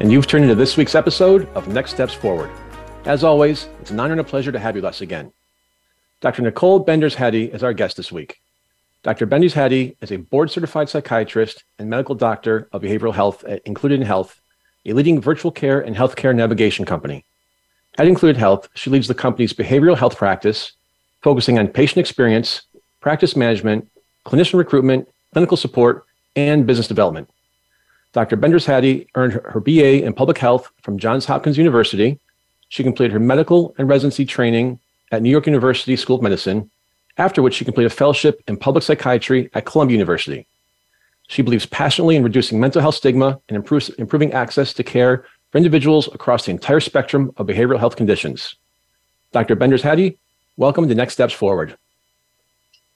and you've turned into this week's episode of Next Steps Forward. As always, it's an honor and a pleasure to have you with us again. Dr. Nicole Benders Hadi is our guest this week. Dr. Benders Hadi is a board certified psychiatrist and medical doctor of behavioral health at Included in Health, a leading virtual care and healthcare navigation company. At Included Health, she leads the company's behavioral health practice, focusing on patient experience, practice management, clinician recruitment, clinical support, and business development. Dr. Benders Hadi earned her BA in public health from Johns Hopkins University. She completed her medical and residency training at New York University School of Medicine, after which she completed a fellowship in public psychiatry at Columbia University. She believes passionately in reducing mental health stigma and improves, improving access to care for individuals across the entire spectrum of behavioral health conditions. Dr. Benders Hadi, welcome to Next Steps Forward.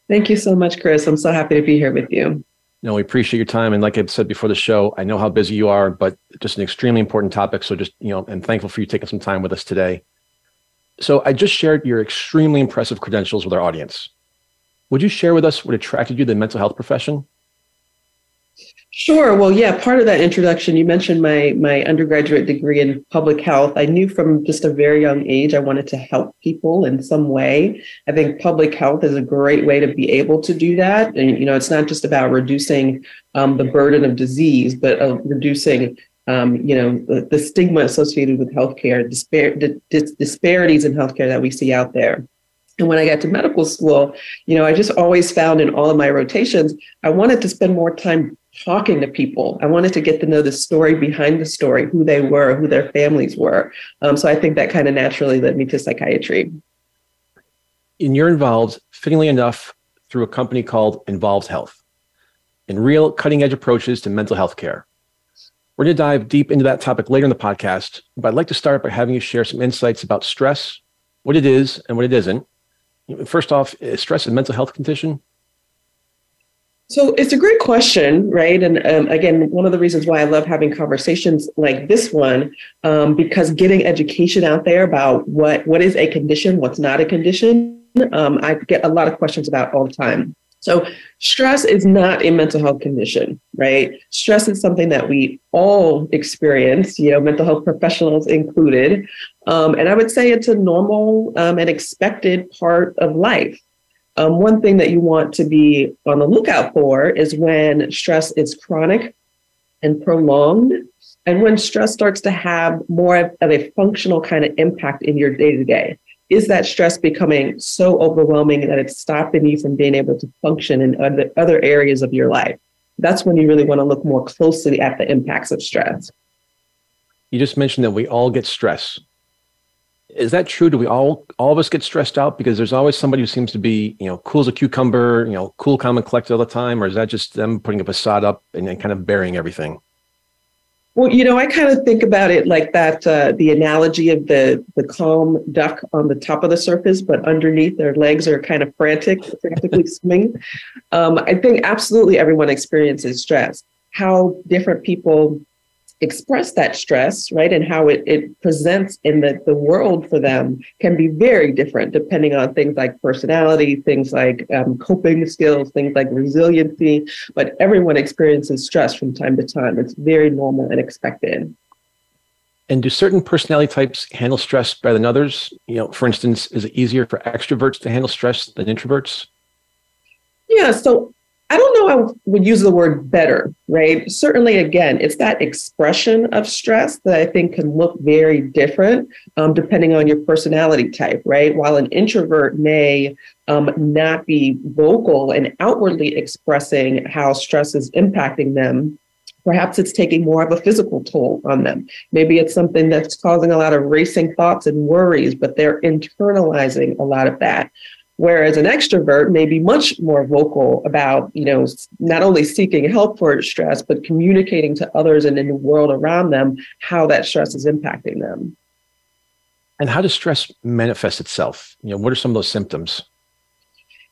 Thank you so much, Chris. I'm so happy to be here with you know, we appreciate your time. And like I said before the show, I know how busy you are, but just an extremely important topic. So just, you know, and thankful for you taking some time with us today. So I just shared your extremely impressive credentials with our audience. Would you share with us what attracted you to the mental health profession? Sure. Well, yeah, part of that introduction, you mentioned my my undergraduate degree in public health. I knew from just a very young age I wanted to help people in some way. I think public health is a great way to be able to do that. And you know, it's not just about reducing um, the burden of disease, but uh, reducing um, you know the, the, stigma associated with healthcare, dispar- dis- disparities in healthcare that we see out there. And when I got to medical school, you know, I just always found in all of my rotations, I wanted to spend more time talking to people. I wanted to get to know the story behind the story, who they were, who their families were. Um, so I think that kind of naturally led me to psychiatry. And you're involved, fittingly enough, through a company called Involved Health and real cutting edge approaches to mental health care. We're going to dive deep into that topic later in the podcast, but I'd like to start by having you share some insights about stress, what it is and what it isn't. First off, is stress a mental health condition? So it's a great question, right? And um, again, one of the reasons why I love having conversations like this one, um, because getting education out there about what what is a condition, what's not a condition, um, I get a lot of questions about all the time. So stress is not a mental health condition, right? Stress is something that we all experience, you know, mental health professionals included, um, and I would say it's a normal um, and expected part of life. Um, one thing that you want to be on the lookout for is when stress is chronic and prolonged, and when stress starts to have more of a functional kind of impact in your day to day. Is that stress becoming so overwhelming that it's stopping you from being able to function in other, other areas of your life? That's when you really want to look more closely at the impacts of stress. You just mentioned that we all get stress is that true? Do we all all of us get stressed out because there's always somebody who seems to be you know cool as a cucumber, you know, cool, calm, and collected all the time, or is that just them putting a facade up and, and kind of burying everything? Well, you know, I kind of think about it like that uh, the analogy of the the calm duck on the top of the surface, but underneath their legs are kind of frantic, frantically swimming. Um, I think absolutely everyone experiences stress. How different people express that stress, right, and how it, it presents in the, the world for them can be very different depending on things like personality, things like um, coping skills, things like resiliency. But everyone experiences stress from time to time. It's very normal and expected. And do certain personality types handle stress better than others? You know, for instance, is it easier for extroverts to handle stress than introverts? Yeah, so I don't know I would use the word better, right? Certainly, again, it's that expression of stress that I think can look very different um, depending on your personality type, right? While an introvert may um, not be vocal and outwardly expressing how stress is impacting them, perhaps it's taking more of a physical toll on them. Maybe it's something that's causing a lot of racing thoughts and worries, but they're internalizing a lot of that. Whereas an extrovert may be much more vocal about, you know, not only seeking help for stress, but communicating to others and in the world around them how that stress is impacting them. And how does stress manifest itself? You know, what are some of those symptoms?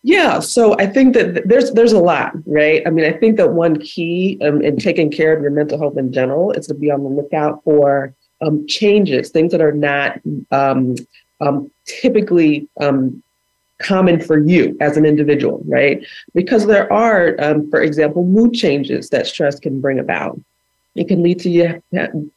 Yeah, so I think that there's there's a lot, right? I mean, I think that one key um, in taking care of your mental health in general is to be on the lookout for um, changes, things that are not um, um typically um, common for you as an individual, right? Because there are, um, for example, mood changes that stress can bring about. It can lead to you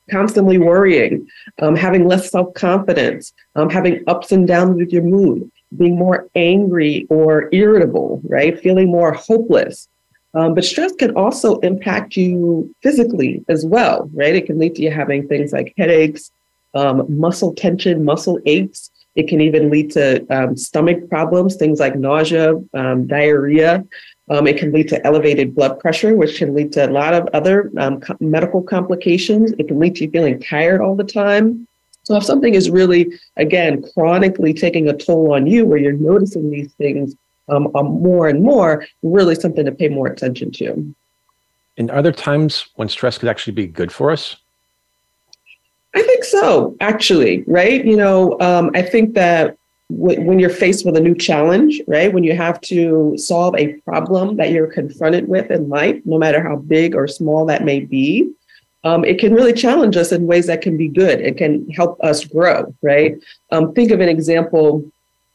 constantly worrying, um, having less self confidence, um, having ups and downs with your mood, being more angry or irritable, right? Feeling more hopeless. Um, but stress can also impact you physically as well, right? It can lead to you having things like headaches, um, muscle tension, muscle aches. It can even lead to um, stomach problems, things like nausea, um, diarrhea. Um, it can lead to elevated blood pressure, which can lead to a lot of other um, co- medical complications. It can lead to you feeling tired all the time. So if something is really, again, chronically taking a toll on you, where you're noticing these things um, more and more, really something to pay more attention to. And are there times when stress could actually be good for us? I think so, actually, right? You know, um, I think that w- when you're faced with a new challenge, right, when you have to solve a problem that you're confronted with in life, no matter how big or small that may be, um, it can really challenge us in ways that can be good. It can help us grow, right? Um, think of an example.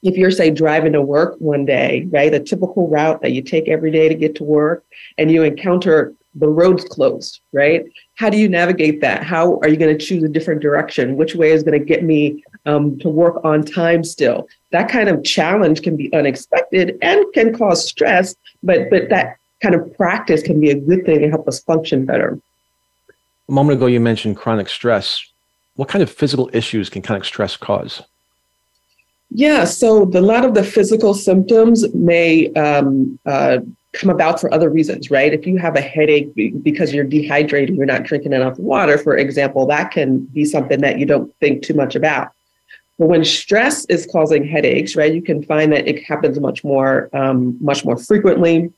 If you're, say, driving to work one day, right, the typical route that you take every day to get to work, and you encounter the road's closed, right? How do you navigate that? How are you going to choose a different direction? Which way is going to get me um, to work on time still? That kind of challenge can be unexpected and can cause stress, but but that kind of practice can be a good thing to help us function better. A moment ago, you mentioned chronic stress. What kind of physical issues can chronic stress cause? Yeah, so the, a lot of the physical symptoms may um, uh, come about for other reasons, right? If you have a headache because you're dehydrated, you're not drinking enough water, for example, that can be something that you don't think too much about. But when stress is causing headaches, right, you can find that it happens much more, um, much more frequently,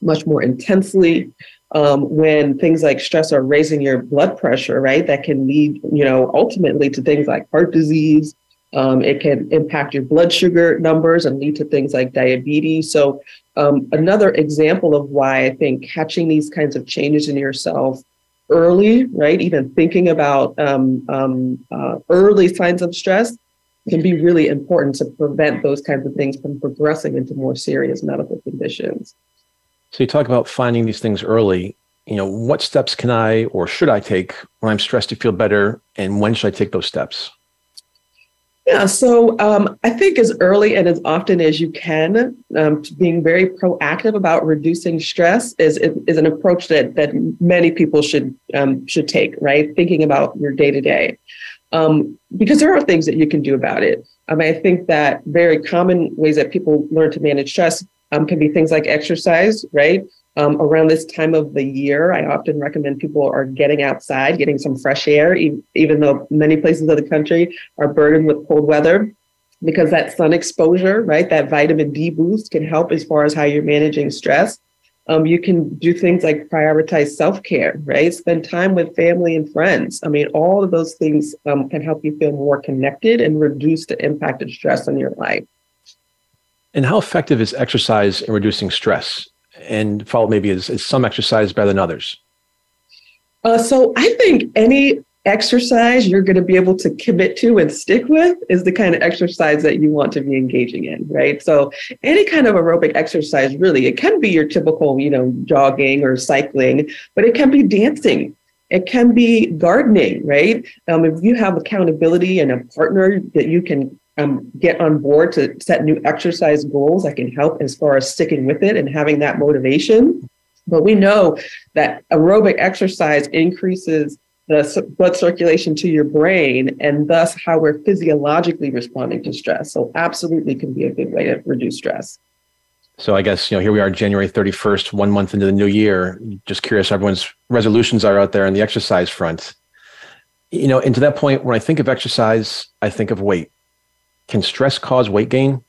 much more intensely. Um, when things like stress are raising your blood pressure, right, that can lead, you know, ultimately to things like heart disease, um, it can impact your blood sugar numbers and lead to things like diabetes. So, um, another example of why I think catching these kinds of changes in yourself early, right, even thinking about um, um uh, early signs of stress can be really important to prevent those kinds of things from progressing into more serious medical conditions. So, you talk about finding these things early. You know, what steps can I or should I take when I'm stressed to feel better? And when should I take those steps? Yeah, so um, I think as early and as often as you can, um, being very proactive about reducing stress is, is an approach that that many people should um, should take. Right, thinking about your day to day, because there are things that you can do about it. I mean, I think that very common ways that people learn to manage stress um, can be things like exercise. Right, um, around this time of the year, I often recommend people are getting outside, getting some fresh air, e- even though many places of the country are burdened with cold weather, because that sun exposure, right, that vitamin D boost can help as far as how you're managing stress. Um, you can do things like prioritize self care, right? Spend time with family and friends. I mean, all of those things um, can help you feel more connected and reduce the impact of stress on your life. And how effective is exercise in reducing stress? And follow maybe is, some exercise better than others? Uh, so I think any exercise you're going to be able to commit to and stick with is the kind of exercise that you want to be engaging in, right? So any kind of aerobic exercise, really, it can be your typical, you know, jogging or cycling, but it can be dancing. It can be gardening, right? Um, if you have accountability and a partner that you can um, get on board to set new exercise goals that can help as far as sticking with it and having that motivation. But we know that aerobic exercise increases the blood circulation to your brain and thus how we're physiologically responding to stress. So absolutely can be a good way to reduce stress. So I guess, you know, here we are January 31st, one month into the new year. Just curious everyone's resolutions are out there on the exercise front. You know, and to that point, when I think of exercise, I think of weight. Can stress cause weight gain?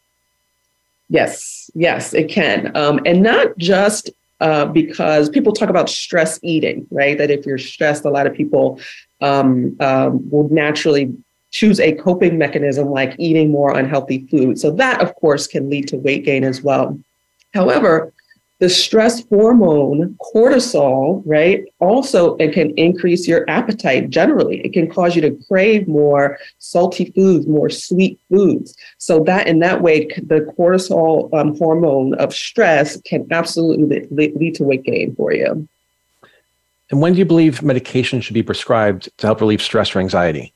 Yes, yes, it can. Um, and not just uh, because people talk about stress eating, right? That if you're stressed, a lot of people um, um, will naturally choose a coping mechanism like eating more unhealthy food. So that, of course, can lead to weight gain as well. However, the stress hormone cortisol right also it can increase your appetite generally. It can cause you to crave more salty foods more sweet foods. So that in that way the cortisol um, hormone of stress can absolutely lead to weight gain for you. And when do you believe medication should be prescribed to help relieve stress or anxiety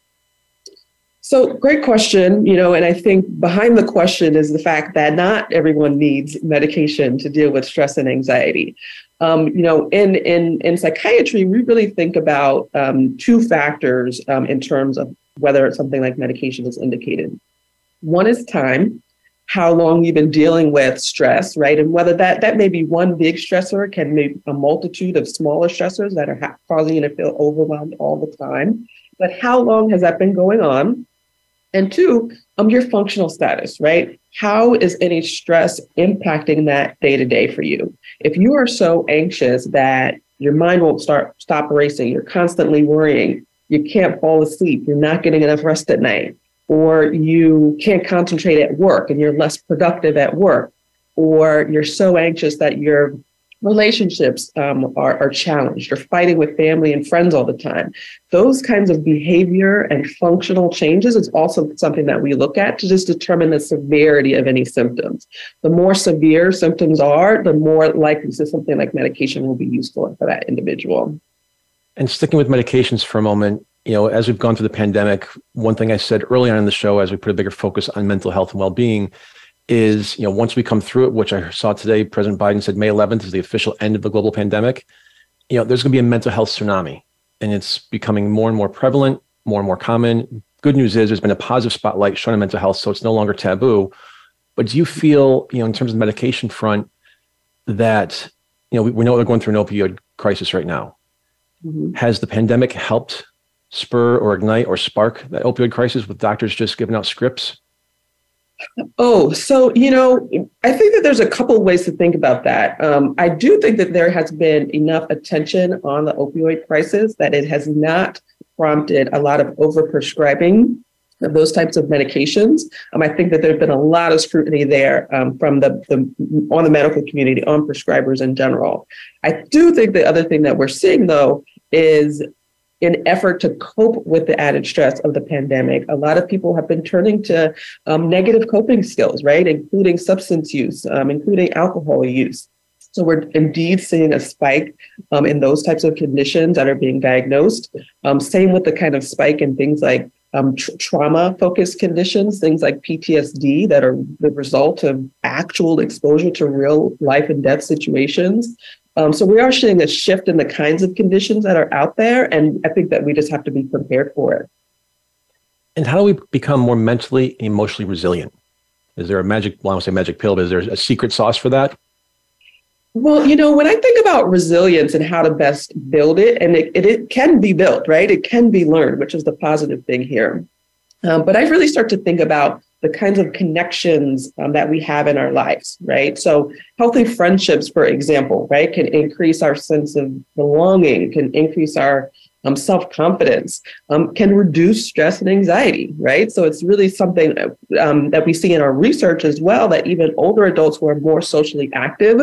so, great question. You know, and I think behind the question is the fact that not everyone needs medication to deal with stress and anxiety. Um, you know, in in in psychiatry, we really think about um, two factors um, in terms of whether something like medication is indicated. One is time, how long you've been dealing with stress, right, and whether that that may be one big stressor, can be a multitude of smaller stressors that are ha- causing you to feel overwhelmed all the time. But how long has that been going on? And two, um, your functional status, right? How is any stress impacting that day to day for you? If you are so anxious that your mind won't start stop racing, you're constantly worrying, you can't fall asleep, you're not getting enough rest at night, or you can't concentrate at work and you're less productive at work, or you're so anxious that you're relationships um, are, are challenged. Or fighting with family and friends all the time. Those kinds of behavior and functional changes is also something that we look at to just determine the severity of any symptoms. The more severe symptoms are the more likely so something like medication will be useful for that individual. And sticking with medications for a moment you know as we've gone through the pandemic one thing i said early on in the show as we put a bigger focus on mental health and well-being is, you know, once we come through it, which I saw today, President Biden said May 11th is the official end of the global pandemic. You know, there's going to be a mental health tsunami, and it's becoming more and more prevalent, more and more common. Good news is there's been a positive spotlight shown on mental health, so it's no longer taboo. But do you feel, you know, in terms of the medication front, that you know we, we know they're going through an opioid crisis right now. Mm-hmm. Has the pandemic helped spur or ignite or spark that opioid crisis with doctors just giving out scripts Oh, so you know, I think that there's a couple ways to think about that. Um, I do think that there has been enough attention on the opioid crisis that it has not prompted a lot of overprescribing of those types of medications. Um, I think that there's been a lot of scrutiny there um, from the, the on the medical community on prescribers in general. I do think the other thing that we're seeing though is in effort to cope with the added stress of the pandemic, a lot of people have been turning to um, negative coping skills, right, including substance use, um, including alcohol use. So we're indeed seeing a spike um, in those types of conditions that are being diagnosed. Um, same with the kind of spike in things like um, tr- trauma focused conditions, things like PTSD that are the result of actual exposure to real life and death situations. Um, so we are seeing a shift in the kinds of conditions that are out there, and I think that we just have to be prepared for it. And how do we become more mentally, emotionally resilient? Is there a magic? Well, I don't say magic pill, but is there a secret sauce for that? Well, you know, when I think about resilience and how to best build it, and it, it, it can be built, right? It can be learned, which is the positive thing here. Um, but I really start to think about the kinds of connections um, that we have in our lives, right? So, healthy friendships, for example, right, can increase our sense of belonging, can increase our um, self confidence, um, can reduce stress and anxiety, right? So, it's really something um, that we see in our research as well that even older adults who are more socially active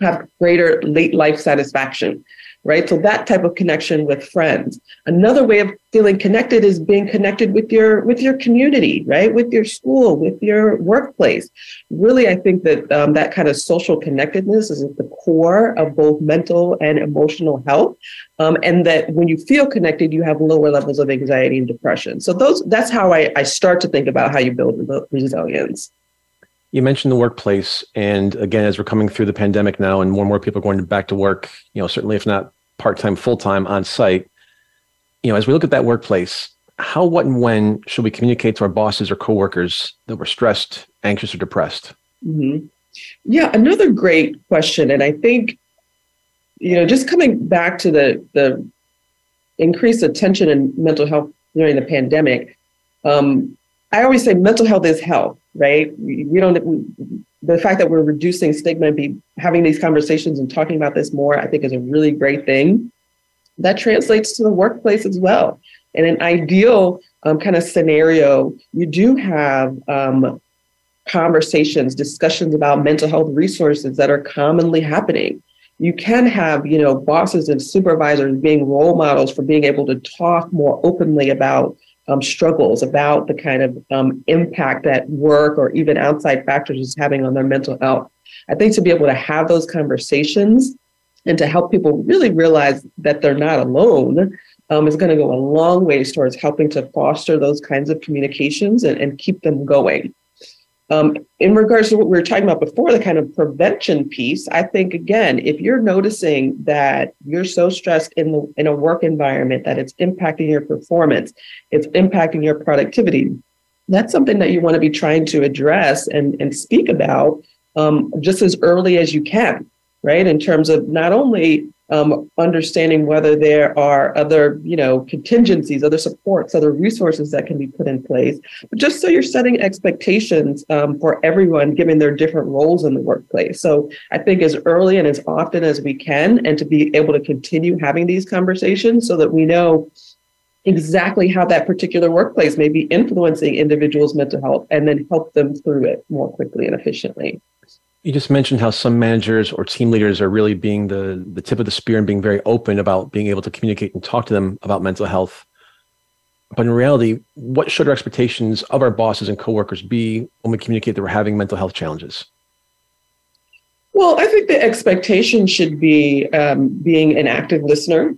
have greater late life satisfaction right? So that type of connection with friends. Another way of feeling connected is being connected with your with your community, right? With your school, with your workplace. Really, I think that um, that kind of social connectedness is at the core of both mental and emotional health. Um, and that when you feel connected, you have lower levels of anxiety and depression. So those that's how I, I start to think about how you build resilience. You mentioned the workplace, and again, as we're coming through the pandemic now, and more and more people are going back to work, you know, certainly if not part time, full time on site. You know, as we look at that workplace, how, what, and when should we communicate to our bosses or coworkers that we're stressed, anxious, or depressed? Mm-hmm. Yeah, another great question, and I think, you know, just coming back to the the increased attention in mental health during the pandemic. Um, I always say mental health is health, right? We, we don't. The fact that we're reducing stigma and be having these conversations and talking about this more, I think, is a really great thing. That translates to the workplace as well. In an ideal um, kind of scenario, you do have um, conversations, discussions about mental health resources that are commonly happening. You can have, you know, bosses and supervisors being role models for being able to talk more openly about um, struggles, about the kind of um, impact that work or even outside factors is having on their mental health. I think to be able to have those conversations and to help people really realize that they're not alone um, is going to go a long ways towards helping to foster those kinds of communications and, and keep them going. Um, in regards to what we were talking about before, the kind of prevention piece, I think again, if you're noticing that you're so stressed in the in a work environment that it's impacting your performance, it's impacting your productivity, that's something that you want to be trying to address and, and speak about um, just as early as you can, right? In terms of not only um, understanding whether there are other, you know, contingencies, other supports, other resources that can be put in place, but just so you're setting expectations um, for everyone, given their different roles in the workplace. So I think as early and as often as we can, and to be able to continue having these conversations so that we know exactly how that particular workplace may be influencing individuals' mental health and then help them through it more quickly and efficiently. You just mentioned how some managers or team leaders are really being the, the tip of the spear and being very open about being able to communicate and talk to them about mental health. But in reality, what should our expectations of our bosses and coworkers be when we communicate that we're having mental health challenges? Well, I think the expectation should be um, being an active listener,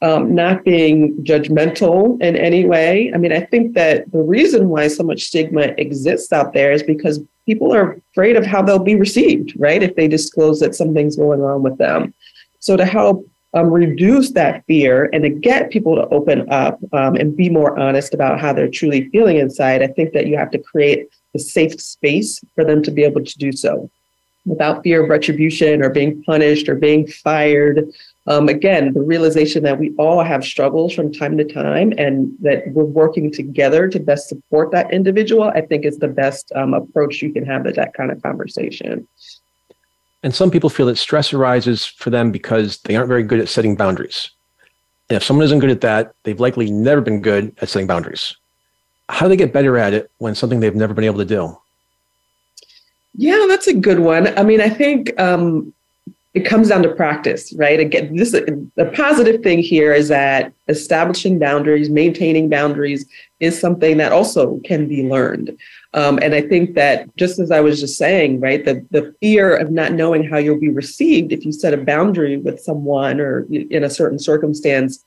um, not being judgmental in any way. I mean, I think that the reason why so much stigma exists out there is because people are afraid of how they'll be received, right? If they disclose that something's going on with them. So to help um, reduce that fear and to get people to open up um, and be more honest about how they're truly feeling inside, I think that you have to create a safe space for them to be able to do so without fear of retribution or being punished or being fired um, again, the realization that we all have struggles from time to time and that we're working together to best support that individual, I think is the best um, approach you can have to that kind of conversation. And some people feel that stress arises for them because they aren't very good at setting boundaries. And if someone isn't good at that, they've likely never been good at setting boundaries. How do they get better at it when something they've never been able to do? Yeah, that's a good one. I mean, I think um, it comes down to practice, right? Again, this the positive thing here is that establishing boundaries, maintaining boundaries is something that also can be learned. Um, and I think that just as I was just saying, right, the, the fear of not knowing how you'll be received if you set a boundary with someone or in a certain circumstance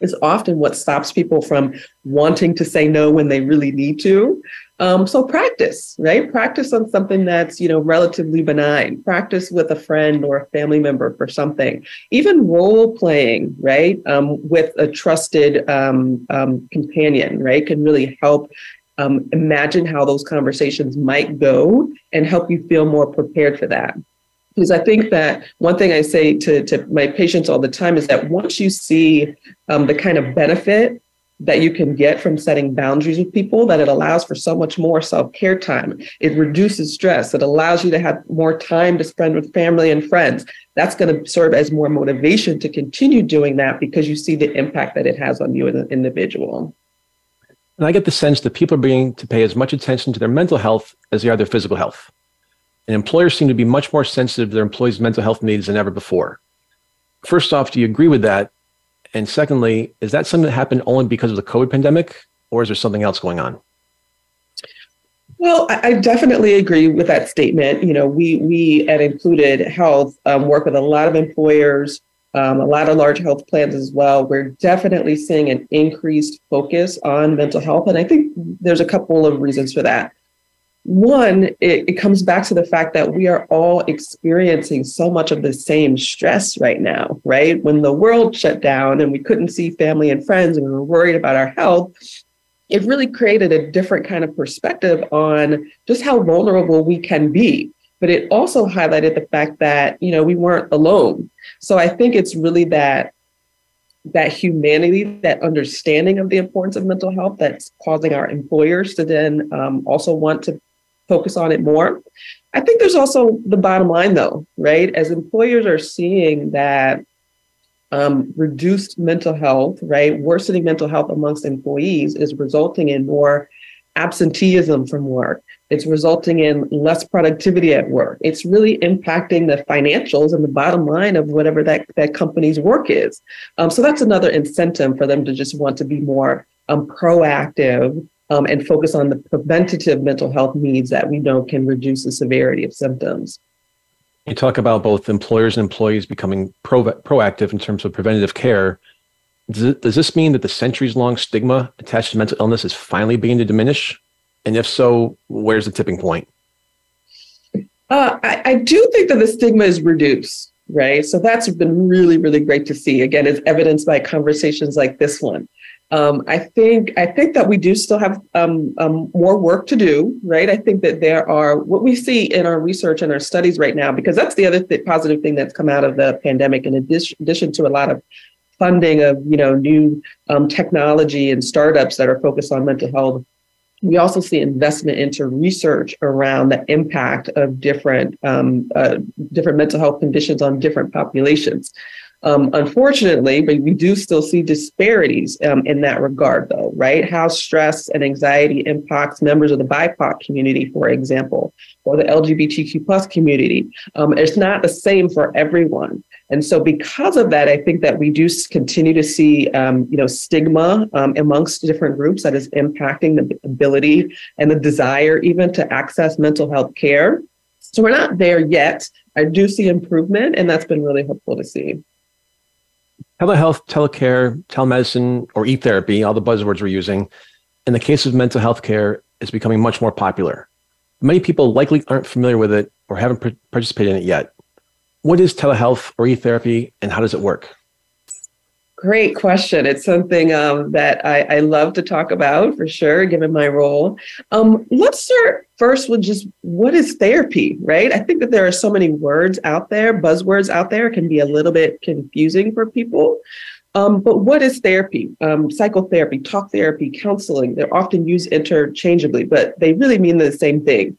is often what stops people from wanting to say no when they really need to. Um, so practice, right? Practice on something that's, you know, relatively benign. Practice with a friend or a family member for something. Even role playing, right, um, with a trusted um, um companion, right, can really help um, imagine how those conversations might go and help you feel more prepared for that. Because I think that one thing I say to, to my patients all the time is that once you see um, the kind of benefit that you can get from setting boundaries with people that it allows for so much more self-care time. It reduces stress. It allows you to have more time to spend with family and friends. That's going to serve as more motivation to continue doing that because you see the impact that it has on you as an individual. And i get the sense that people are beginning to pay as much attention to their mental health as they are their physical health. And employers seem to be much more sensitive to their employees mental health needs than ever before. First off do you agree with that and secondly, is that something that happened only because of the COVID pandemic, or is there something else going on? Well, I definitely agree with that statement. You know, we we at Included Health um, work with a lot of employers, um, a lot of large health plans as well. We're definitely seeing an increased focus on mental health, and I think there's a couple of reasons for that. One, it, it, comes back to the fact that we are all experiencing so much of the same stress right now, right? When the world shut down and we couldn't see family and friends and we were worried about our health, it really created a different kind of perspective on just how vulnerable we can be. But it also highlighted the fact that, you know, we weren't alone. So I think it's really that that humanity, that understanding of the importance of mental health that's causing our employers to then um, also want to focus on it more. I think there's also the bottom line, though, right? As employers are seeing that um, reduced mental health, right, worsening mental health amongst employees is resulting in more absenteeism from work. It's resulting in less productivity at work. It's really impacting the financials and the bottom line of whatever that, that company's work is. Um, so that's another incentive for them to just want to be more um, proactive um, and focus on the preventative mental health needs that we know can reduce the severity of symptoms. You talk about both employers and employees becoming pro- proactive in terms of preventative care. Does, it, does this mean that the centuries long stigma attached to mental illness is finally beginning to diminish? And if so, where's the tipping point? Uh, I, I do think that the stigma is reduced, right? So that's been really, really great to see. Again, it's evidenced by conversations like this one. Um, I think I think that we do still have um, um, more work to do, right? I think that there are what we see in our research and our studies right now, because that's the other th- positive thing that's come out of the pandemic. In addition, addition to a lot of funding of you know new um, technology and startups that are focused on mental health, we also see investment into research around the impact of different um, uh, different mental health conditions on different populations. Um, unfortunately, but we do still see disparities um, in that regard, though, right? How stress and anxiety impacts members of the BIPOC community, for example, or the LGBTQ plus community. Um, it's not the same for everyone. And so, because of that, I think that we do continue to see, um, you know, stigma um, amongst different groups that is impacting the ability and the desire even to access mental health care. So we're not there yet. I do see improvement, and that's been really helpful to see. Telehealth, telecare, telemedicine, or e-therapy, all the buzzwords we're using, in the case of mental health care, is becoming much more popular. Many people likely aren't familiar with it or haven't participated in it yet. What is telehealth or e-therapy, and how does it work? Great question. It's something um, that I, I, love to talk about for sure, given my role. Um, let's start first with just what is therapy, right? I think that there are so many words out there, buzzwords out there, can be a little bit confusing for people. Um, but what is therapy? Um, psychotherapy, talk therapy, counseling, they're often used interchangeably, but they really mean the same thing.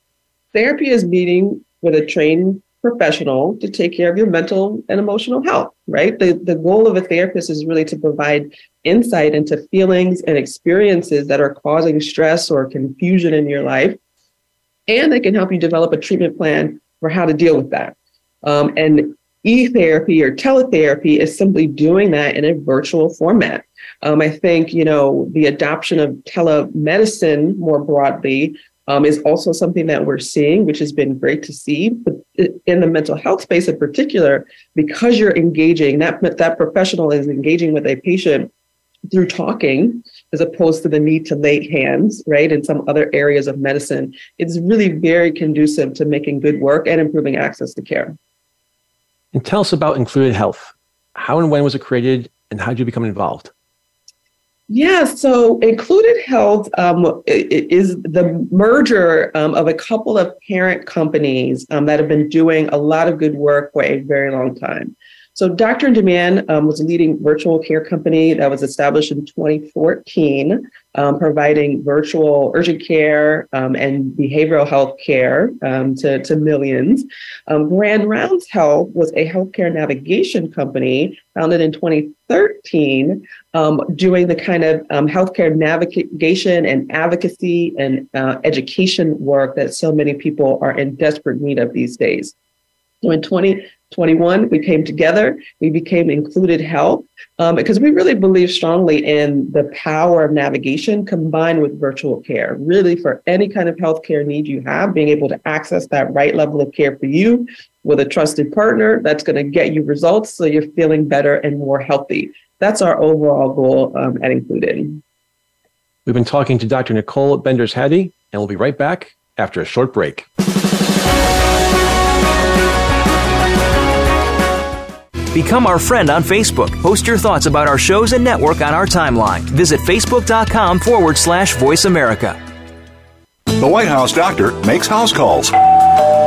Therapy is meeting with a trained professional to take care of your mental and emotional health, right? The, the goal of a therapist is really to provide insight into feelings and experiences that are causing stress or confusion in your life. And they can help you develop a treatment plan for how to deal with that. Um, and e-therapy or teletherapy is simply doing that in a virtual format. Um, I think, you know, the adoption of telemedicine more broadly um, is also something that we're seeing, which has been great to see. But in the mental health space in particular, because you're engaging, that, that professional is engaging with a patient through talking as opposed to the need to lay hands, right? In some other areas of medicine, it's really very conducive to making good work and improving access to care. And tell us about Included Health. How and when was it created, and how did you become involved? Yeah, so Included Health um, is the merger um, of a couple of parent companies um, that have been doing a lot of good work for a very long time. So Doctor on Demand um, was a leading virtual care company that was established in 2014, um, providing virtual urgent care um, and behavioral health care um, to, to millions. Um, Grand Rounds Health was a healthcare navigation company founded in 2013, um, doing the kind of healthcare navigation and advocacy and uh, education work that so many people are in desperate need of these days. So in 20, 21, we came together. We became Included Health um, because we really believe strongly in the power of navigation combined with virtual care. Really, for any kind of healthcare need you have, being able to access that right level of care for you with a trusted partner that's going to get you results so you're feeling better and more healthy. That's our overall goal um, at Included. We've been talking to Dr. Nicole Benders Hadi, and we'll be right back after a short break. Become our friend on Facebook. Post your thoughts about our shows and network on our timeline. Visit facebook.com forward slash voice America. The White House doctor makes house calls.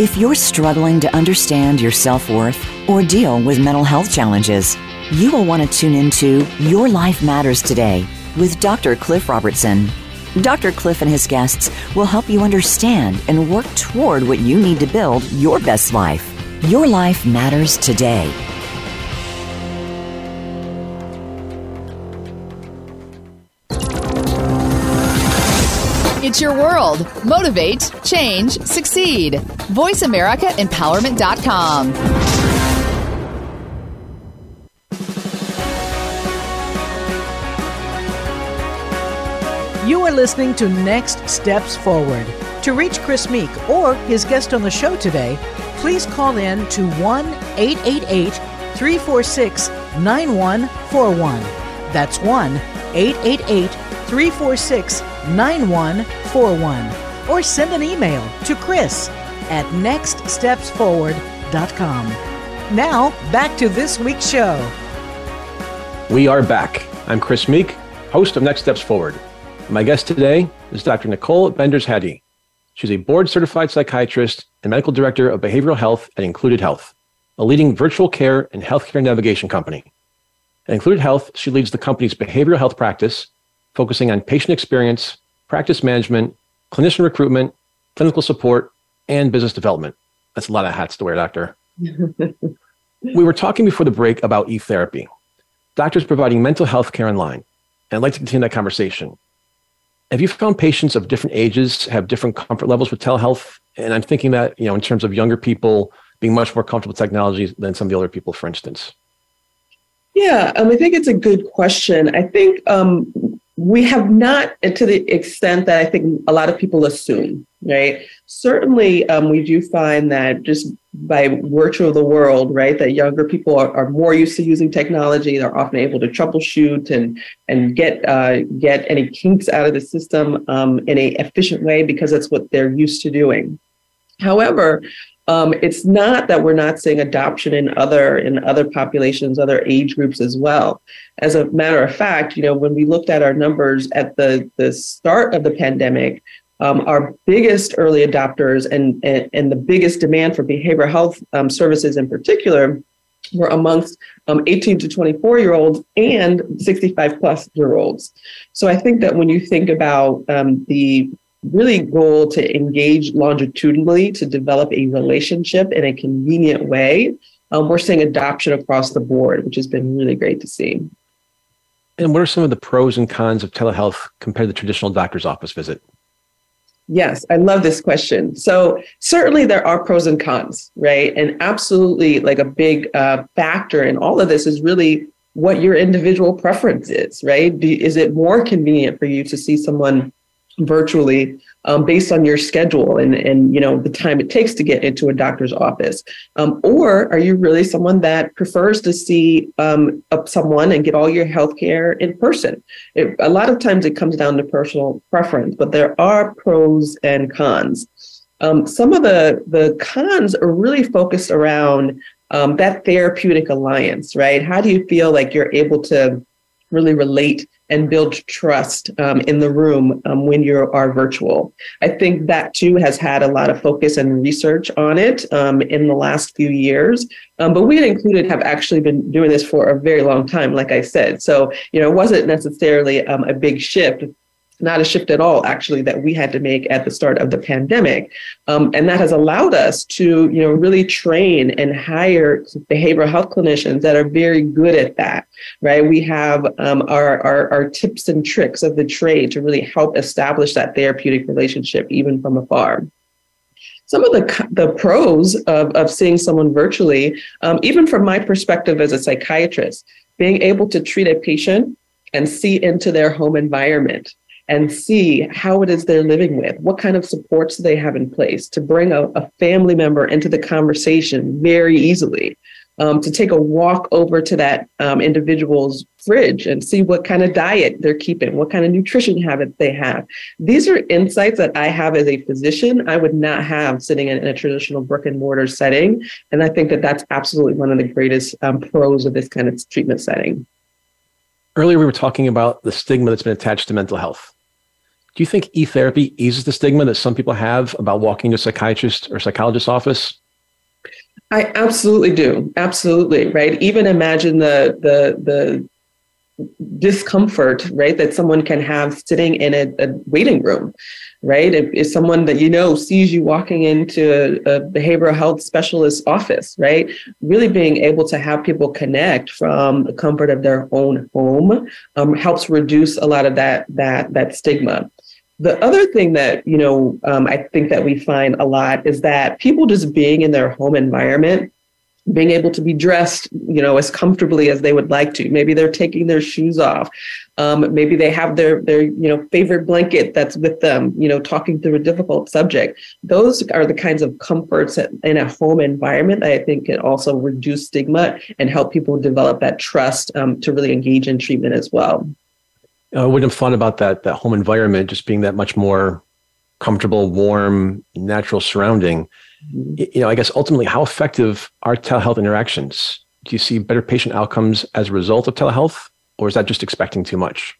If you're struggling to understand your self worth or deal with mental health challenges, you will want to tune into Your Life Matters Today with Dr. Cliff Robertson. Dr. Cliff and his guests will help you understand and work toward what you need to build your best life. Your life matters today. It's your world. Motivate, change, succeed. VoiceAmericaEmpowerment.com. You are listening to Next Steps Forward. To reach Chris Meek or his guest on the show today, please call in to 1 888 346 9141. That's 1 888 346 9141. Or send an email to Chris at nextstepsforward.com. Now, back to this week's show. We are back. I'm Chris Meek, host of Next Steps Forward. My guest today is Dr. Nicole Benders Hadi. She's a board certified psychiatrist and medical director of behavioral health at Included Health, a leading virtual care and healthcare navigation company. At Included Health, she leads the company's behavioral health practice, focusing on patient experience, practice management, clinician recruitment, clinical support, and business development. That's a lot of hats to wear, doctor. we were talking before the break about e therapy, doctors providing mental health care online. And I'd like to continue that conversation. Have you found patients of different ages have different comfort levels with telehealth? And I'm thinking that, you know, in terms of younger people being much more comfortable with technology than some of the older people, for instance. Yeah, um, I think it's a good question. I think um, we have not, to the extent that I think a lot of people assume, right? Certainly, um, we do find that just by virtue of the world, right, that younger people are, are more used to using technology. They're often able to troubleshoot and and get uh, get any kinks out of the system um, in a efficient way because that's what they're used to doing. However, um, it's not that we're not seeing adoption in other in other populations, other age groups as well. As a matter of fact, you know, when we looked at our numbers at the the start of the pandemic, um, our biggest early adopters and, and, and the biggest demand for behavioral health um, services in particular were amongst um, 18 to 24 year olds and 65 plus year olds. So I think that when you think about um, the really goal to engage longitudinally to develop a relationship in a convenient way, um, we're seeing adoption across the board, which has been really great to see. And what are some of the pros and cons of telehealth compared to the traditional doctor's office visit? Yes, I love this question. So, certainly there are pros and cons, right? And absolutely, like a big uh, factor in all of this is really what your individual preference is, right? Do, is it more convenient for you to see someone virtually um, based on your schedule and and you know the time it takes to get into a doctor's office. Um, or are you really someone that prefers to see um, someone and get all your health care in person? It, a lot of times it comes down to personal preference but there are pros and cons. Um, some of the the cons are really focused around um, that therapeutic alliance right? How do you feel like you're able to really relate and build trust um, in the room um, when you are virtual. I think that too has had a lot of focus and research on it um, in the last few years. Um, but we had included have actually been doing this for a very long time, like I said. So, you know, it wasn't necessarily um, a big shift not a shift at all actually that we had to make at the start of the pandemic. Um, and that has allowed us to you know really train and hire behavioral health clinicians that are very good at that right? We have um, our, our, our tips and tricks of the trade to really help establish that therapeutic relationship even from afar. Some of the, the pros of, of seeing someone virtually, um, even from my perspective as a psychiatrist, being able to treat a patient and see into their home environment and see how it is they're living with, what kind of supports they have in place to bring a, a family member into the conversation very easily. Um, to take a walk over to that um, individual's fridge and see what kind of diet they're keeping, what kind of nutrition habits they have. These are insights that I have as a physician, I would not have sitting in, in a traditional brick and mortar setting. And I think that that's absolutely one of the greatest um, pros of this kind of treatment setting. Earlier, we were talking about the stigma that's been attached to mental health. Do you think e therapy eases the stigma that some people have about walking to a psychiatrist or psychologist's office? I absolutely do. Absolutely. Right. Even imagine the the the discomfort, right, that someone can have sitting in a, a waiting room, right? If, if, someone that you know sees you walking into a, a, behavioral health specialist office, right, really being able to have people connect from the comfort of their own home um, helps reduce a lot of that that that stigma. The other thing that, you know, um, I think that we find a lot is that people just being in their home environment, being able to be dressed, you know, as comfortably as they would like to. Maybe they're taking their shoes off. Um, maybe they have their their you know favorite blanket that's with them. You know, talking through a difficult subject. Those are the kinds of comforts in a home environment that I think can also reduce stigma and help people develop that trust um, to really engage in treatment as well. I wouldn't have thought about that that home environment just being that much more comfortable, warm, natural surrounding. Mm-hmm. You know, I guess ultimately, how effective are telehealth interactions? Do you see better patient outcomes as a result of telehealth, or is that just expecting too much?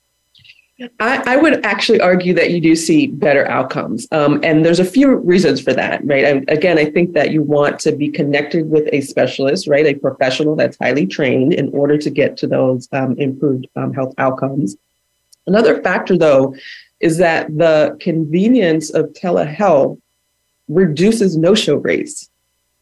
I, I, would actually argue that you do see better outcomes. Um, and there's a few reasons for that, right? I, again, I think that you want to be connected with a specialist, right? A professional that's highly trained in order to get to those um, improved um, health outcomes. Another factor, though, is that the convenience of telehealth reduces no show rates.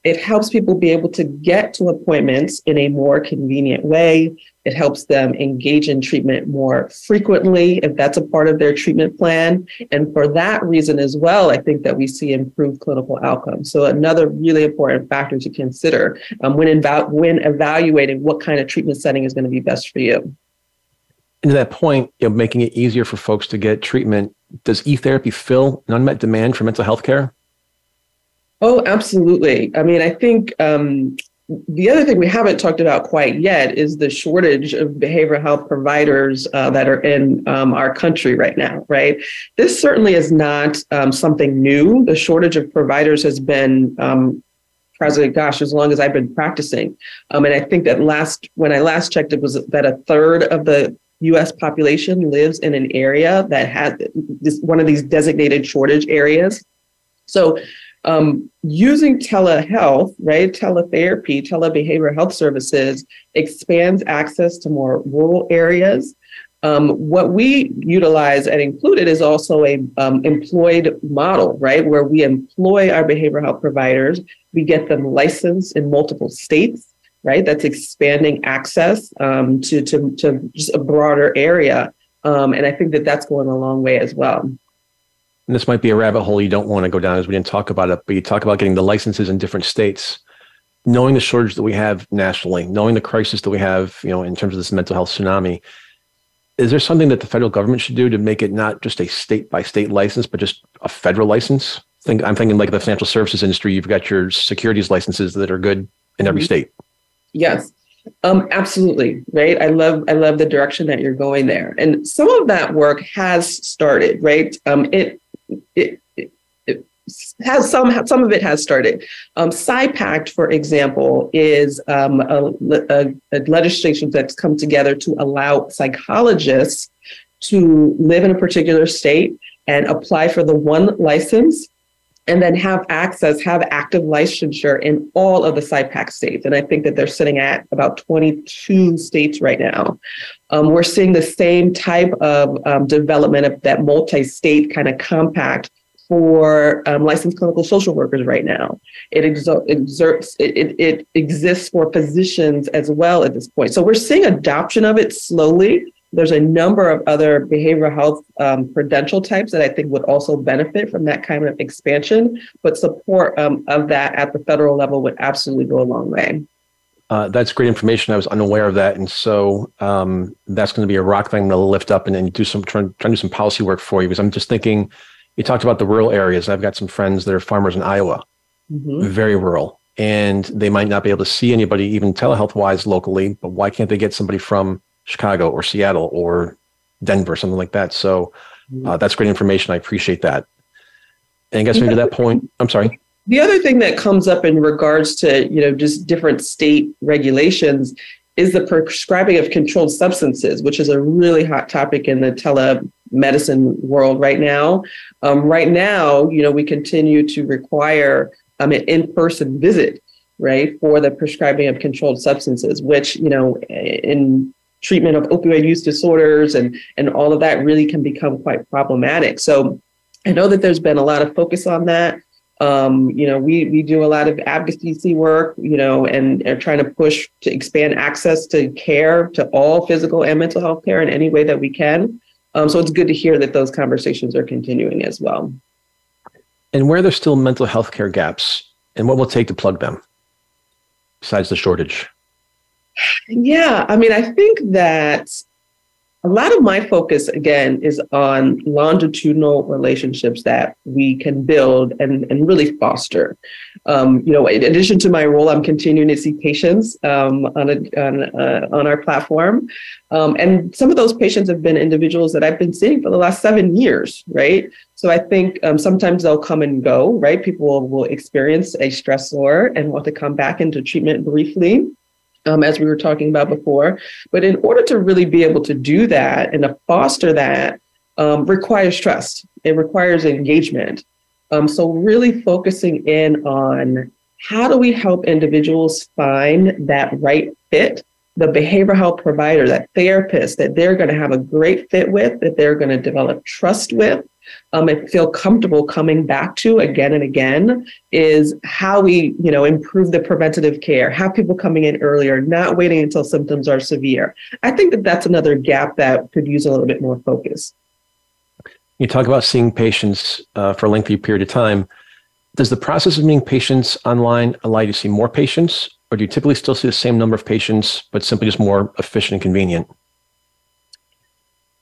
It helps people be able to get to appointments in a more convenient way. It helps them engage in treatment more frequently if that's a part of their treatment plan. And for that reason as well, I think that we see improved clinical outcomes. So another really important factor to consider um, when, when evaluating what kind of treatment setting is going to be best for you. And to that point, you know, making it easier for folks to get treatment, does e-therapy fill an unmet demand for mental health care? Oh, absolutely. I mean, I think um, the other thing we haven't talked about quite yet is the shortage of behavioral health providers uh, that are in um, our country right now, right? This certainly is not um, something new. The shortage of providers has been um, present, gosh, as long as I've been practicing. Um, and I think that last, when I last checked, it was that a third of the US population lives in an area that has this, one of these designated shortage areas. So um, using telehealth, right, teletherapy, telebehavioral health services expands access to more rural areas. Um, what we utilize and included is also a um, employed model, right, where we employ our behavioral health providers. We get them licensed in multiple states right? That's expanding access um, to, to, to just a broader area. Um, and I think that that's going a long way as well. And this might be a rabbit hole you don't want to go down as we didn't talk about it, but you talk about getting the licenses in different states, knowing the shortage that we have nationally, knowing the crisis that we have, you know, in terms of this mental health tsunami. Is there something that the federal government should do to make it not just a state by state license, but just a federal license? Think I'm thinking like the financial services industry, you've got your securities licenses that are good in every mm-hmm. state. Yes. Um, absolutely. Right. I love, I love the direction that you're going there. And some of that work has started, right? Um, it, it, has some, some of it has started. Um, PsyPact, for example, is um, a, a, a legislation that's come together to allow psychologists to live in a particular state and apply for the one license and then have access, have active licensure in all of the PsyPact states. And I think that they're sitting at about 22 states right now. Um, we're seeing the same type of um, development of that multi state kind of compact for um, licensed clinical social workers right now. It exerts, it, it, it exists for physicians as well at this point. So we're seeing adoption of it slowly there's a number of other behavioral health um, credential types that I think would also benefit from that kind of expansion, but support um, of that at the federal level would absolutely go a long way. Uh, that's great information. I was unaware of that, and so um, that's going to be a rock thing I'm going to lift up and, and do some try, try to do some policy work for you because I'm just thinking. You talked about the rural areas. I've got some friends that are farmers in Iowa, mm-hmm. very rural, and they might not be able to see anybody even telehealth wise locally. But why can't they get somebody from Chicago or Seattle or Denver, something like that. So mm-hmm. uh, that's great information. I appreciate that. And I guess maybe to that point, I'm sorry. The other thing that comes up in regards to, you know, just different state regulations is the prescribing of controlled substances, which is a really hot topic in the telemedicine world right now. Um, right now, you know, we continue to require um, an in-person visit, right, for the prescribing of controlled substances, which, you know, in treatment of opioid use disorders and and all of that really can become quite problematic. So I know that there's been a lot of focus on that. Um, you know, we we do a lot of advocacy work, you know, and are trying to push to expand access to care to all physical and mental health care in any way that we can. Um, so it's good to hear that those conversations are continuing as well. And where there's still mental health care gaps, and what will take to plug them, besides the shortage? Yeah, I mean, I think that a lot of my focus again is on longitudinal relationships that we can build and, and really foster. Um, you know in addition to my role i'm continuing to see patients um, on, a, on, uh, on our platform. Um, and some of those patients have been individuals that i've been seeing for the last seven years right? So i think um, sometimes they'll come and go right? People will, will experience a stressor and want to come back into treatment briefly um, as we were talking about before. But in order to really be able to do that and to foster that, um, requires trust. It requires engagement. Um, so really focusing in on how do we help individuals find that right fit, the behavioral health provider, that therapist that they're going to have a great fit with, that they're going to develop trust with, um, and feel comfortable coming back to again and again is how we, you know, improve the preventative care, have people coming in earlier, not waiting until symptoms are severe. I think that that's another gap that could use a little bit more focus. You talk about seeing patients uh, for a lengthy period of time. Does the process of meeting patients online allow you to see more patients, or do you typically still see the same number of patients, but simply just more efficient and convenient?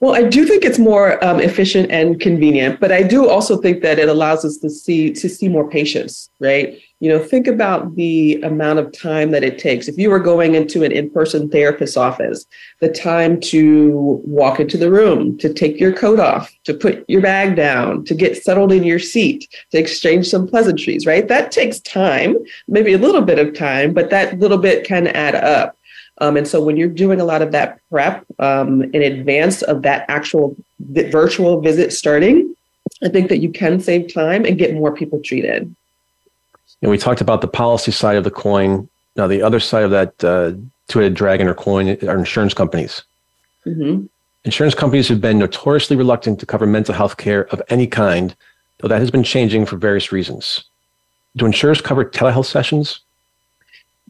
Well, I do think it's more um, efficient and convenient, but I do also think that it allows us to see to see more patients, right? You know, think about the amount of time that it takes. If you were going into an in-person therapist's office, the time to walk into the room, to take your coat off, to put your bag down, to get settled in your seat, to exchange some pleasantries, right? That takes time, maybe a little bit of time, but that little bit can add up. Um, and so when you're doing a lot of that prep um, in advance of that actual virtual visit starting, I think that you can save time and get more people treated. And we talked about the policy side of the coin. Now, the other side of that uh, two-headed dragon or coin are insurance companies. Mm-hmm. Insurance companies have been notoriously reluctant to cover mental health care of any kind, though that has been changing for various reasons. Do insurers cover telehealth sessions?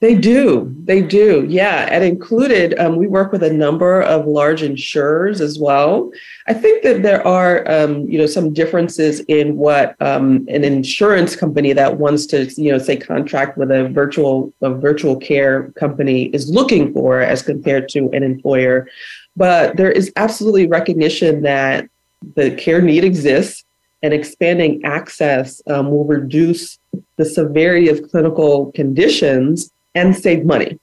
They do. They do. Yeah. And included, um, we work with a number of large insurers as well. I think that there are, um, you know, some differences in what um, an insurance company that wants to, you know, say contract with a virtual, a virtual care company is looking for as compared to an employer. But there is absolutely recognition that the care need exists and expanding access um, will reduce the severity of clinical conditions and save money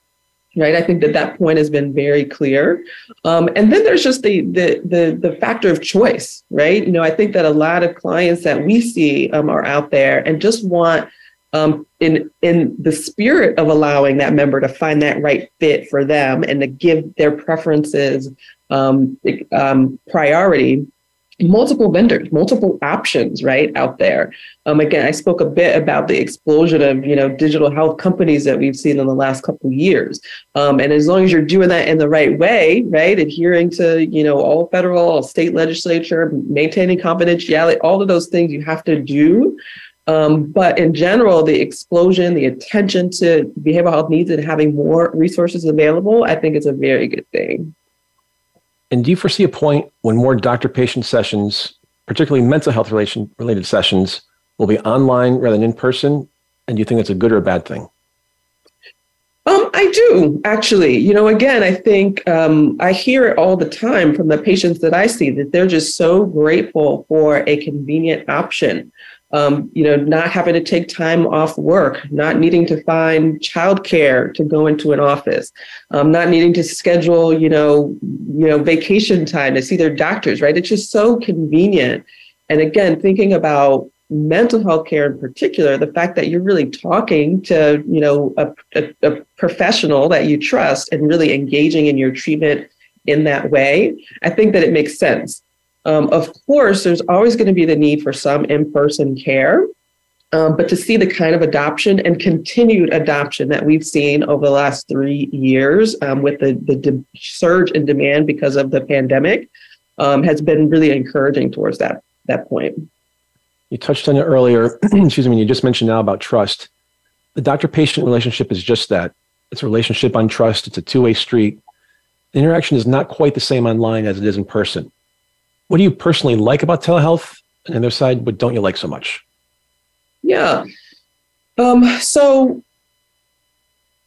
right? I think that that point has been very clear. Um, and then there's just the, the, the the factor of choice right? You know i think that a lot of clients that we see um, are out there and just want um, in in the spirit of allowing that member to find that right fit for them and to give their preferences um, um, priority multiple vendors, multiple options, right out there. Um, again, I spoke a bit about the explosion of you know digital health companies that we've seen in the last couple years. Um, and as long as you're doing that in the right way, right, adhering to you know all federal, all state legislature, maintaining confidentiality, all of those things you have to do. Um, but in general, the explosion, the attention to behavioral health needs, and having more resources available, I think it's a very good thing. And do you foresee a point when more doctor patient sessions, particularly mental health relation related sessions, will be online rather than in person? And do you think that's a good or a bad thing? Um, I do actually. You know, again, I think um, I hear it all the time from the patients that I see that they're just so grateful for a convenient option um, you know, not having to take time off work, not needing to find childcare to go into an office, um, not needing to schedule, you know, you know, vacation time to see their doctors. Right? It's just so convenient. And again, thinking about mental health care in particular, the fact that you're really talking to, you know, a, a, a professional that you trust and really engaging in your treatment in that way, I think that it makes sense. Um, of course, there's always going to be the need for some in person care. Um, but to see the kind of adoption and continued adoption that we've seen over the last three years um, with the, the de- surge in demand because of the pandemic um, has been really encouraging towards that, that point. You touched on it earlier. Excuse me. You just mentioned now about trust. The doctor patient relationship is just that it's a relationship on trust, it's a two way street. The interaction is not quite the same online as it is in person. What do you personally like about telehealth? And the other side, what don't you like so much? Yeah. Um, so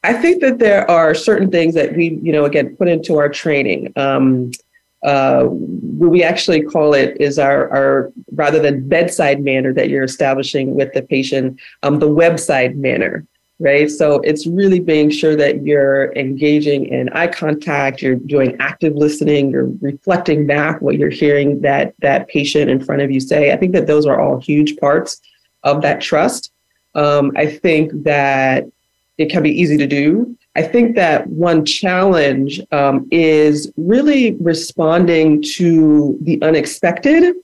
I think that there are certain things that we, you know, again, put into our training. Um, uh, what we actually call it is our, our rather than bedside manner that you're establishing with the patient, um, the website manner right? So it's really being sure that you're engaging in eye contact, you're doing active listening, you're reflecting back what you're hearing that that patient in front of you say. I think that those are all huge parts of that trust. Um, I think that it can be easy to do. I think that one challenge um, is really responding to the unexpected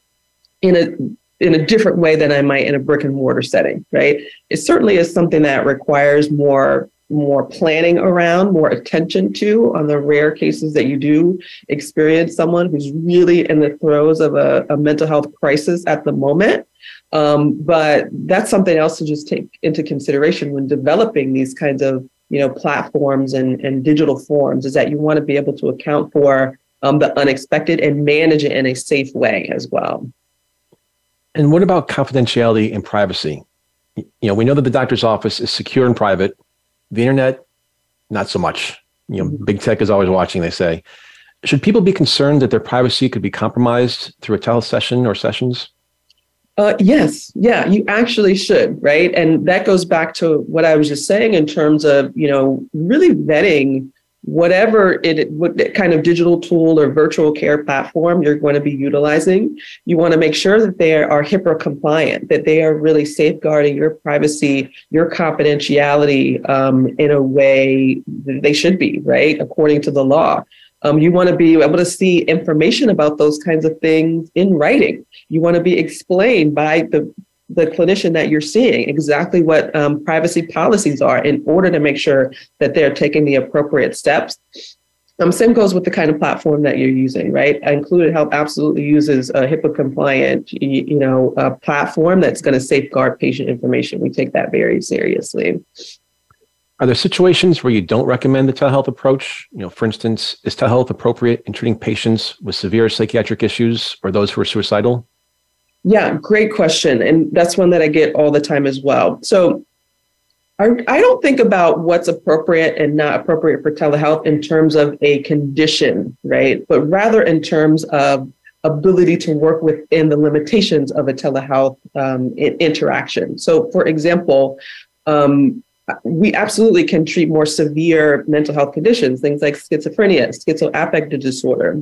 in a in a different way than I might in a brick and mortar setting, right? It certainly is something that requires more more planning around, more attention to on the rare cases that you do experience someone who's really in the throes of a, a mental health crisis at the moment. Um, but that's something else to just take into consideration when developing these kinds of you know platforms and, and digital forms is that you want to be able to account for um, the unexpected and manage it in a safe way as well. And what about confidentiality and privacy? You know, we know that the doctor's office is secure and private. The internet, not so much. You know, big tech is always watching, they say. Should people be concerned that their privacy could be compromised through a telesession or sessions? Uh, yes, yeah, you actually should, right? And that goes back to what I was just saying in terms of, you know, really vetting whatever it what kind of digital tool or virtual care platform you're going to be utilizing you want to make sure that they are HIPAA compliant that they are really safeguarding your privacy your confidentiality um, in a way that they should be right? According to the law. Um, you want to be able to see information about those kinds of things in writing. You want to be explained by the the clinician that you're seeing exactly what um, privacy policies are in order to make sure that they're taking the appropriate steps. Um, same goes with the kind of platform that you're using, right? Included Health absolutely uses a HIPAA compliant, you know, platform that's going to safeguard patient information. We take that very seriously. Are there situations where you don't recommend the telehealth approach? You know, for instance, is telehealth appropriate in treating patients with severe psychiatric issues or those who are suicidal? Yeah, great question. And that's one that I get all the time as well. So I, I don't think about what's appropriate and not appropriate for telehealth in terms of a condition, right? But rather in terms of ability to work within the limitations of a telehealth um, interaction. So, for example, um, we absolutely can treat more severe mental health conditions, things like schizophrenia, schizoaffective disorder.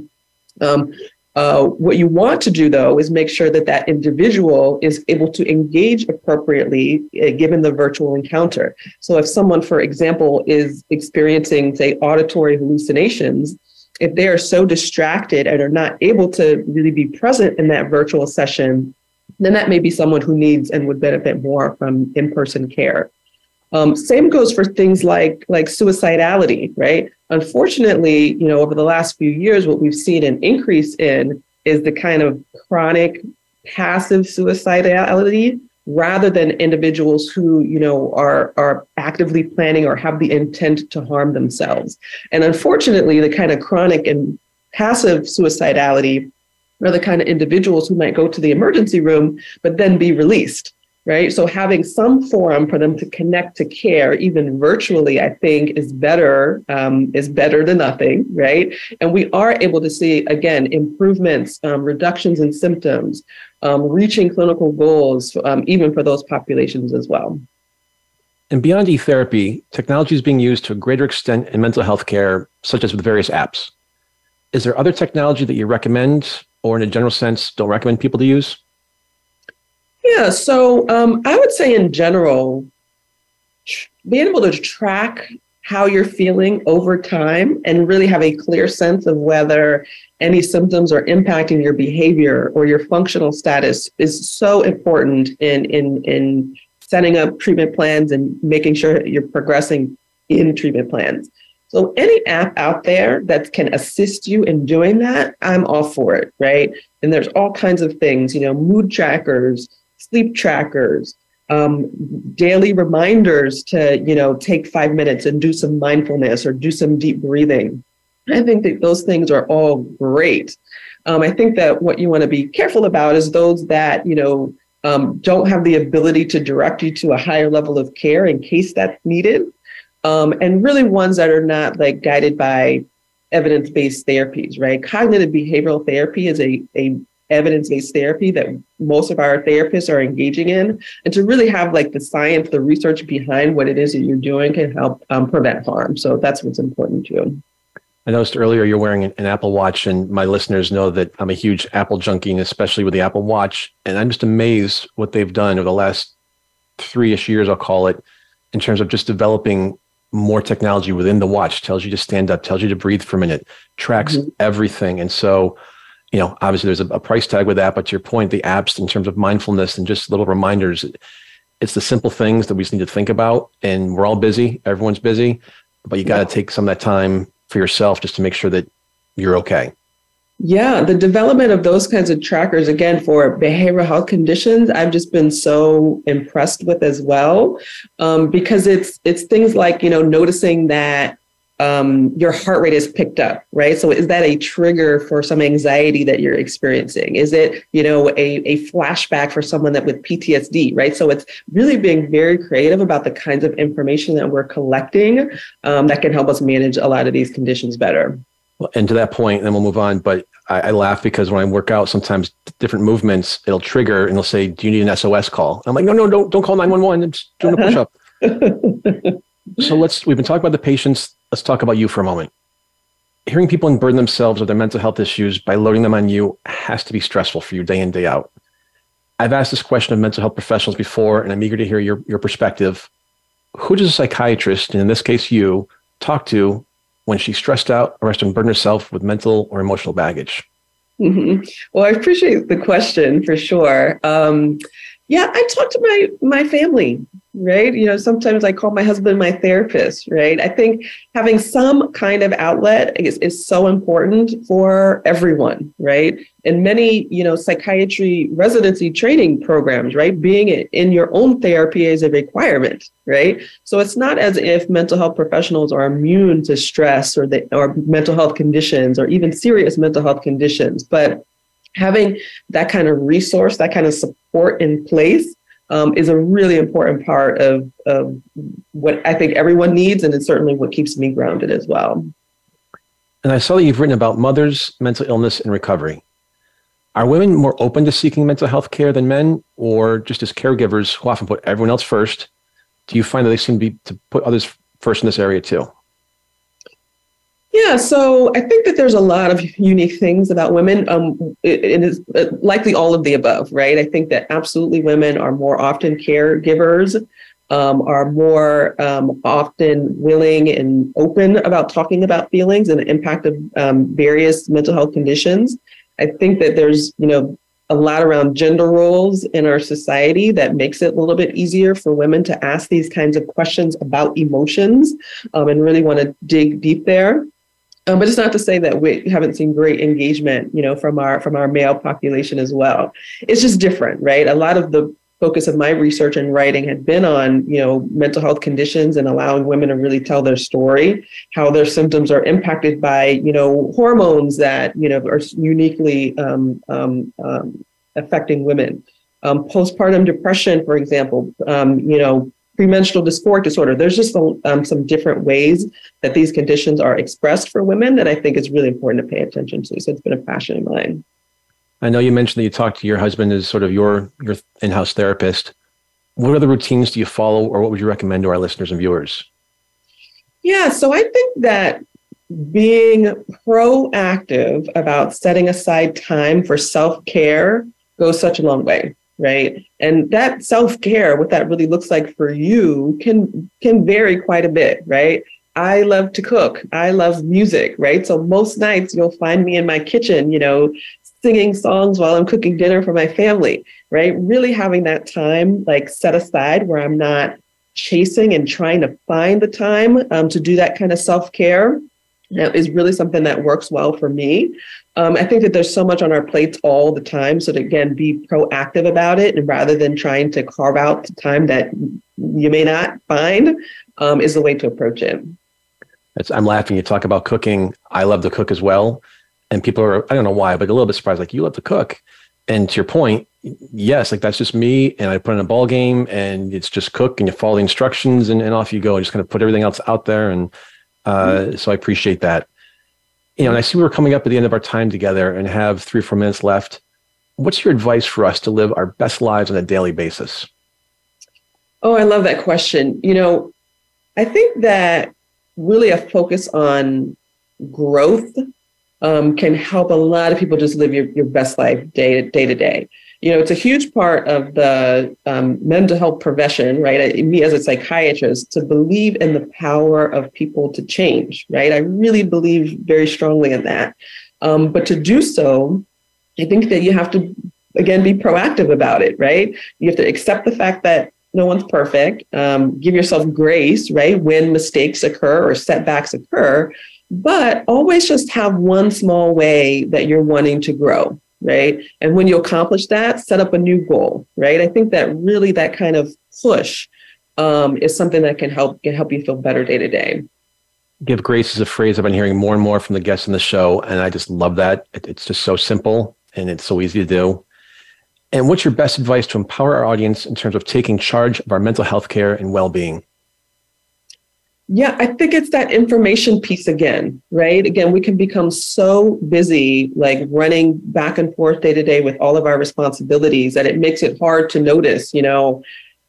Um, uh, what you want to do, though, is make sure that that individual is able to engage appropriately uh, given the virtual encounter. So, if someone, for example, is experiencing, say, auditory hallucinations, if they are so distracted and are not able to really be present in that virtual session, then that may be someone who needs and would benefit more from in-person care. Um, same goes for things like like suicidality, right? Unfortunately, you know, over the last few years, what we've seen an increase in is the kind of chronic passive suicidality rather than individuals who you know are are actively planning or have the intent to harm themselves. And unfortunately the kind of chronic and passive suicidality are the kind of individuals who might go to the emergency room but then be released right so having some forum for them to connect to care even virtually i think is better um, is better than nothing right and we are able to see again improvements um, reductions in symptoms um, reaching clinical goals, um, even for those populations as well. And beyond e-therapy, technology is being used to a greater extent in mental health care, such as with various apps. Is there other technology that you recommend, or in a general sense, don't recommend people to use? Yeah, so um, I would say in general, being able to track how you're feeling over time and really have a clear sense of whether any symptoms are impacting your behavior or your functional status is so important in in in setting up treatment plans and making sure you're progressing in treatment plans. So any app out there that can assist you in doing that, I'm all for it, right? And there's all kinds of things, you know, mood trackers, sleep trackers, um, daily reminders to you know take five minutes and do some mindfulness or do some deep breathing. I think that those things are all great. Um, i think that what you want to be careful about is those that you know um, don't have the ability to direct you to a higher level of care in case that's needed um, and really ones that are not like guided by evidence-based therapies right? Cognitive behavioral therapy is a, a evidence-based therapy that most of our therapists are engaging in and to really have like the science the research behind what it is that you're doing can help um, prevent harm so that's what's important too I noticed earlier you're wearing an, Apple Watch, and my listeners know that I'm a huge Apple junkie, especially with the Apple Watch. And I'm just amazed what they've done over the last three-ish years, I'll call it, in terms of just developing more technology within the watch. Tells you to stand up, tells you to breathe for a minute, tracks mm-hmm. everything. And so you know, obviously there's a, a, price tag with that, but to your point, the apps in terms of mindfulness and just little reminders, it's the simple things that we just need to think about. And we're all busy, everyone's busy, but you got to yeah. take some of that time for yourself just to make sure that you're okay. Yeah, the development of those kinds of trackers, again, for behavioral health conditions, I've just been so impressed with as well, um, because it's it's things like you know noticing that um, your heart rate is picked up, right? So is that a trigger for some anxiety that you're experiencing? Is it, you know, a, a flashback for someone that with PTSD, right? So it's really being very creative about the kinds of information that we're collecting um, that can help us manage a lot of these conditions better. Well, and to that point, then we'll move on. But I, I, laugh because when I work out, sometimes different movements it'll trigger and it'll say, "Do you need an SOS call?" I'm like, "No, no, don't don't call nine one one. I'm just doing a push up." so let's. We've been talking about the patients let's talk about you for a moment. Hearing people unburden themselves of their mental health issues by loading them on you has to be stressful for you day in, day out. I've asked this question of mental health professionals before, and I'm eager to hear your, your perspective. Who does a psychiatrist, and in this case you, talk to when she's stressed out or has to unburden herself with mental or emotional baggage? Mm-hmm. Well, I appreciate the question for sure. Um, yeah, I talk to my my family right? You know, sometimes I call my husband my therapist, right? I think having some kind of outlet is, is so important for everyone, right? And many, you know, psychiatry residency training programs, right? Being in your own therapy is a requirement, right? So it's not as if mental health professionals are immune to stress or the, or mental health conditions or even serious mental health conditions, but having that kind of resource, that kind of support in place um, is a really important part of, of what I think everyone needs, and it's certainly what keeps me grounded as well. And I saw that you've written about mothers, mental illness, and recovery. Are women more open to seeking mental health care than men, or just as caregivers who often put everyone else first? Do you find that they seem to be to put others first in this area too? Yeah, so I think that there's a lot of unique things about women. Um, it, it is likely all of the above, right? I think that absolutely women are more often caregivers um, are more um, often willing and open about talking about feelings and the impact of um, various mental health conditions. I think that there's, you know, a lot around gender roles in our society that makes it a little bit easier for women to ask these kinds of questions about emotions um, and really want to dig deep there. Um, but it's not to say that we haven't seen great engagement, you know, from our from our male population as well. It's just different, right? A lot of the focus of my research and writing had been on, you know, mental health conditions and allowing women to really tell their story, how their symptoms are impacted by, you know, hormones that, you know, are uniquely um, um, um, affecting women. Um, postpartum depression, for example, um, you know, premenstrual dysphoric disorder. There's just um, some different ways that these conditions are expressed for women that I think is really important to pay attention to. So it's been a passion of mine. I know you mentioned that you talked to your husband as sort of your your in-house therapist. What other routines do you follow, or what would you recommend to our listeners and viewers? Yeah, so I think that being proactive about setting aside time for self care goes such a long way right? And that self-care what that really looks like for you can can vary quite a bit right? I love to cook. I love music right? So most nights you'll find me in my kitchen you know singing songs while i'm cooking dinner for my family right? Really having that time like set aside where i'm not chasing and trying to find the time um, to do that kind of self-care is really something that works well for me um, I think that there's so much on our plates all the time. So to again be proactive about it, and rather than trying to carve out the time that you may not find, um, is the way to approach it. It's, I'm laughing. You talk about cooking. I love to cook as well, and people are I don't know why, but a little bit surprised. Like you love to cook, and to your point, yes, like that's just me. And I put in a ball game, and it's just cook, and you follow the instructions, and, and off you go. I just kind of put everything else out there, and uh, mm-hmm. so I appreciate that you know, and I see we're coming up at the end of our time together and have three or four minutes left. What's your advice for us to live our best lives on a daily basis? Oh, I love that question. You know, I think that really a focus on growth um, can help a lot of people just live your, your best life day to day to day you know, it's a huge part of the um, mental health profession, right? I, me as a psychiatrist, to believe in the power of people to change, right? I really believe very strongly in that. Um, but to do so, I think that you have to, again, be proactive about it, right? You have to accept the fact that no one's perfect. Um, give yourself grace, right? When mistakes occur or setbacks occur, but always just have one small way that you're wanting to grow, right? And when you accomplish that, set up a new goal, right? I think that really that kind of push um, is something that can help can help you feel better day to day. Give grace is a phrase I've been hearing more and more from the guests in the show, and I just love that. It's just so simple and it's so easy to do. And what's your best advice to empower our audience in terms of taking charge of our mental health care and well being? Yeah, I think it's that information piece again, right? Again, we can become so busy, like running back and forth day to day with all of our responsibilities that it makes it hard to notice, you know,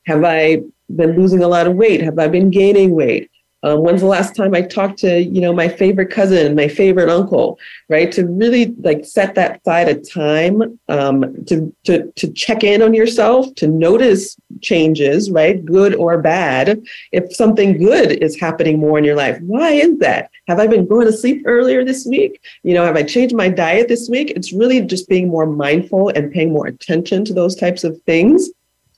have I been losing a lot of weight? Have I been gaining weight? Um, when's the last time I talked to, you know, my favorite cousin, my favorite uncle, right? To really like set that side of time um, to, to, to check in on yourself, to notice changes, right? Good or bad. If something good is happening more in your life, why is that? Have I been going to sleep earlier this week? You know, have I changed my diet this week? It's really just being more mindful and paying more attention to those types of things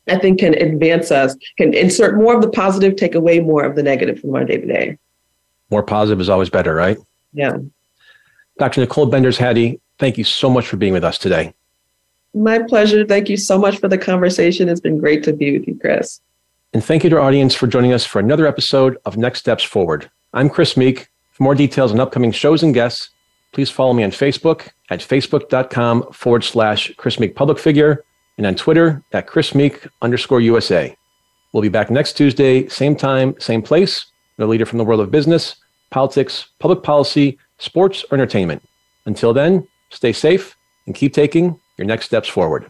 I think can advance us, can insert more of the positive, take away more of the negative from our day to day. More positive is always better, right? Yeah. Dr. Nicole Benders Hadi, thank you so much for being with us today. My pleasure. Thank you so much for the conversation. It's been great to be with you, Chris. And thank you to our audience for joining us for another episode of Next Steps Forward. I'm Chris Meek. For more details on upcoming shows and guests, please follow me on Facebook at facebook.com forward slash Chris Meek Public Figure and on Twitter at Chris Meek underscore USA. We'll be back next Tuesday, same time, same place, a leader from the world of business, politics, public policy, sports, or entertainment. Until then, stay safe and keep taking your next steps forward.